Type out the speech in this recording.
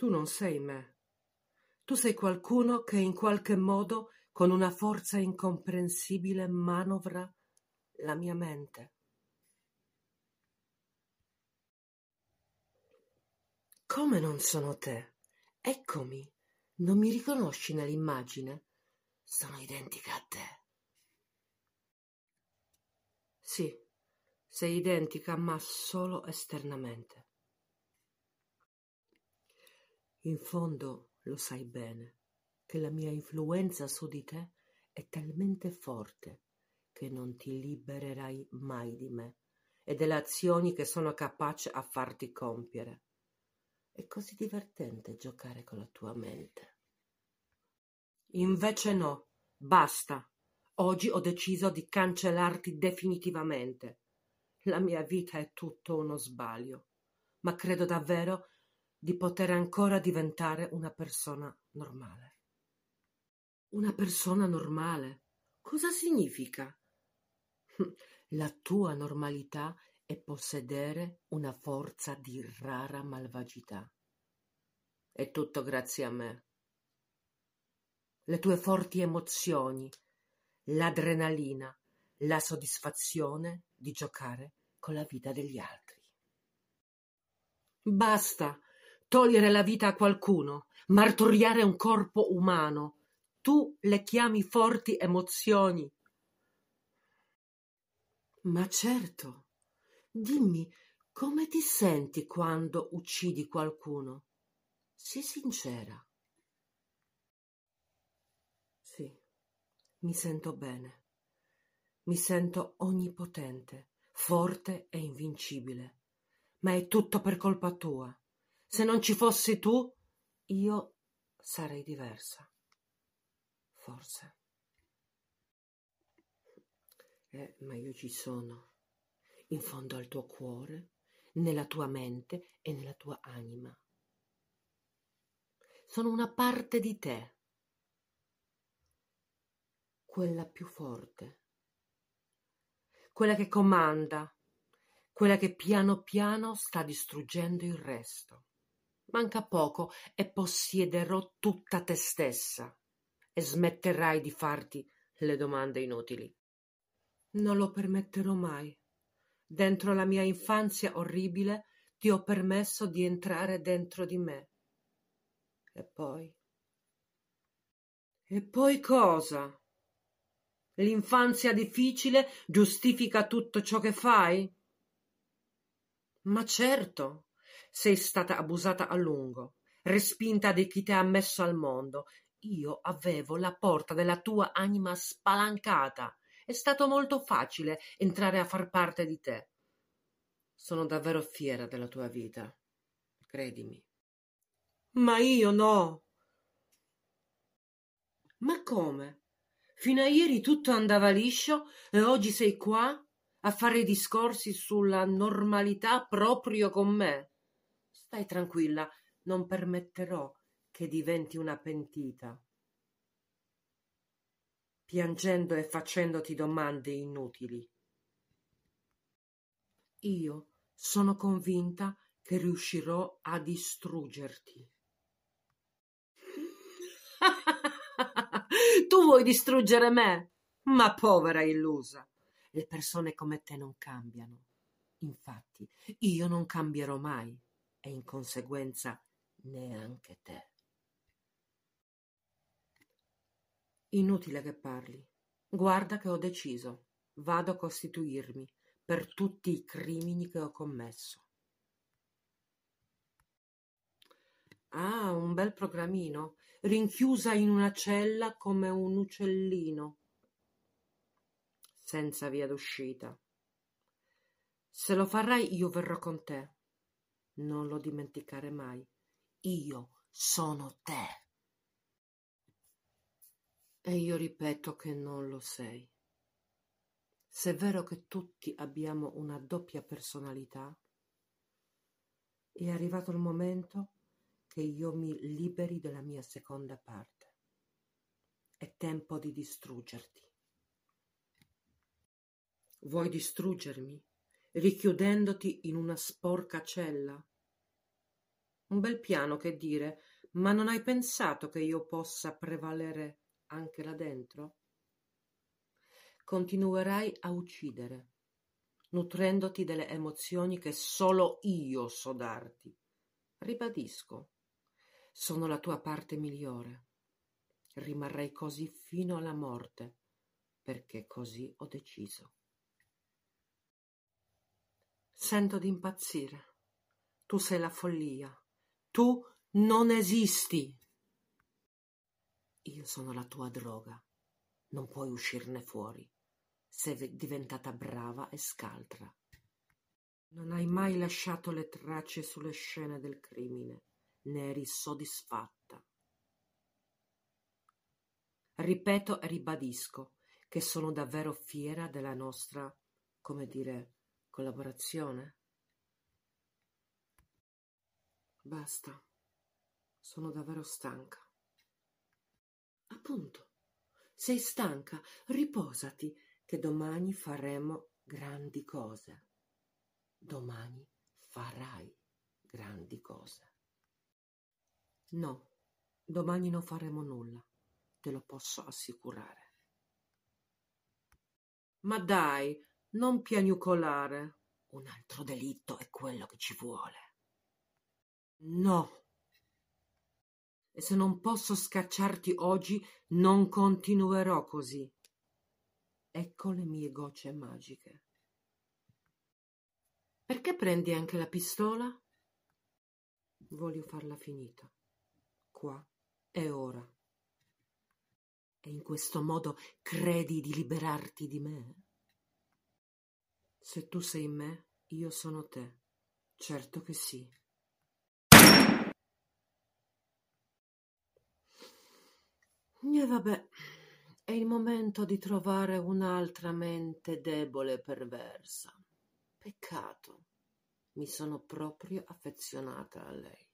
Tu non sei me. Tu sei qualcuno che in qualche modo, con una forza incomprensibile, manovra la mia mente. Come non sono te? Eccomi. Non mi riconosci nell'immagine? Sono identica a te. Sì, sei identica, ma solo esternamente. In fondo lo sai bene che la mia influenza su di te è talmente forte che non ti libererai mai di me e delle azioni che sono capace a farti compiere. È così divertente giocare con la tua mente. Invece no, basta. Oggi ho deciso di cancellarti definitivamente. La mia vita è tutto uno sbaglio, ma credo davvero di poter ancora diventare una persona normale. Una persona normale? Cosa significa? La tua normalità è possedere una forza di rara malvagità. È tutto grazie a me. Le tue forti emozioni, l'adrenalina, la soddisfazione di giocare con la vita degli altri. Basta togliere la vita a qualcuno, martoriare un corpo umano. Tu le chiami forti emozioni. Ma certo, dimmi come ti senti quando uccidi qualcuno? Sii sincera. Sì, mi sento bene. Mi sento onnipotente, forte e invincibile. Ma è tutto per colpa tua. Se non ci fossi tu, io sarei diversa. Forse. Eh, ma io ci sono, in fondo al tuo cuore, nella tua mente e nella tua anima. Sono una parte di te, quella più forte, quella che comanda, quella che piano piano sta distruggendo il resto. Manca poco e possiederò tutta te stessa e smetterai di farti le domande inutili. Non lo permetterò mai. Dentro la mia infanzia orribile ti ho permesso di entrare dentro di me. E poi? E poi cosa? L'infanzia difficile giustifica tutto ciò che fai? Ma certo, sei stata abusata a lungo, respinta di chi ti ha messo al mondo. Io avevo la porta della tua anima spalancata. È stato molto facile entrare a far parte di te. Sono davvero fiera della tua vita, credimi. Ma io no. Ma come? Fino a ieri tutto andava liscio e oggi sei qua a fare discorsi sulla normalità proprio con me. Stai tranquilla, non permetterò che diventi una pentita. Piangendo e facendoti domande inutili. Io sono convinta che riuscirò a distruggerti. tu vuoi distruggere me? Ma povera illusa. Le persone come te non cambiano. Infatti, io non cambierò mai e in conseguenza neanche te. Inutile che parli. Guarda che ho deciso. Vado a costituirmi per tutti i crimini che ho commesso. Ah, un bel programmino, rinchiusa in una cella come un uccellino, senza via d'uscita. Se lo farai io verrò con te. Non lo dimenticare mai. Io sono te. E io ripeto che non lo sei. Se è vero che tutti abbiamo una doppia personalità, è arrivato il momento che io mi liberi della mia seconda parte. È tempo di distruggerti. Vuoi distruggermi, richiudendoti in una sporca cella? Un bel piano, che dire, ma non hai pensato che io possa prevalere anche là dentro? Continuerai a uccidere, nutrendoti delle emozioni che solo io so darti. Ribadisco, sono la tua parte migliore. Rimarrei così fino alla morte, perché così ho deciso. Sento di impazzire. Tu sei la follia. Tu non esisti. Io sono la tua droga. Non puoi uscirne fuori. Sei diventata brava e scaltra. Non hai mai lasciato le tracce sulle scene del crimine. Ne eri soddisfatta. Ripeto e ribadisco che sono davvero fiera della nostra, come dire, collaborazione. Basta. Sono davvero stanca. Appunto. Sei stanca, riposati, che domani faremo grandi cose. Domani farai grandi cose. No, domani non faremo nulla, te lo posso assicurare. Ma dai, non piagnucolare. Un altro delitto è quello che ci vuole. No. E se non posso scacciarti oggi, non continuerò così. Ecco le mie gocce magiche. Perché prendi anche la pistola? Voglio farla finita. Qua e ora. E in questo modo credi di liberarti di me? Se tu sei me, io sono te. Certo che sì. E vabbè. È il momento di trovare un'altra mente debole e perversa. Peccato. Mi sono proprio affezionata a lei.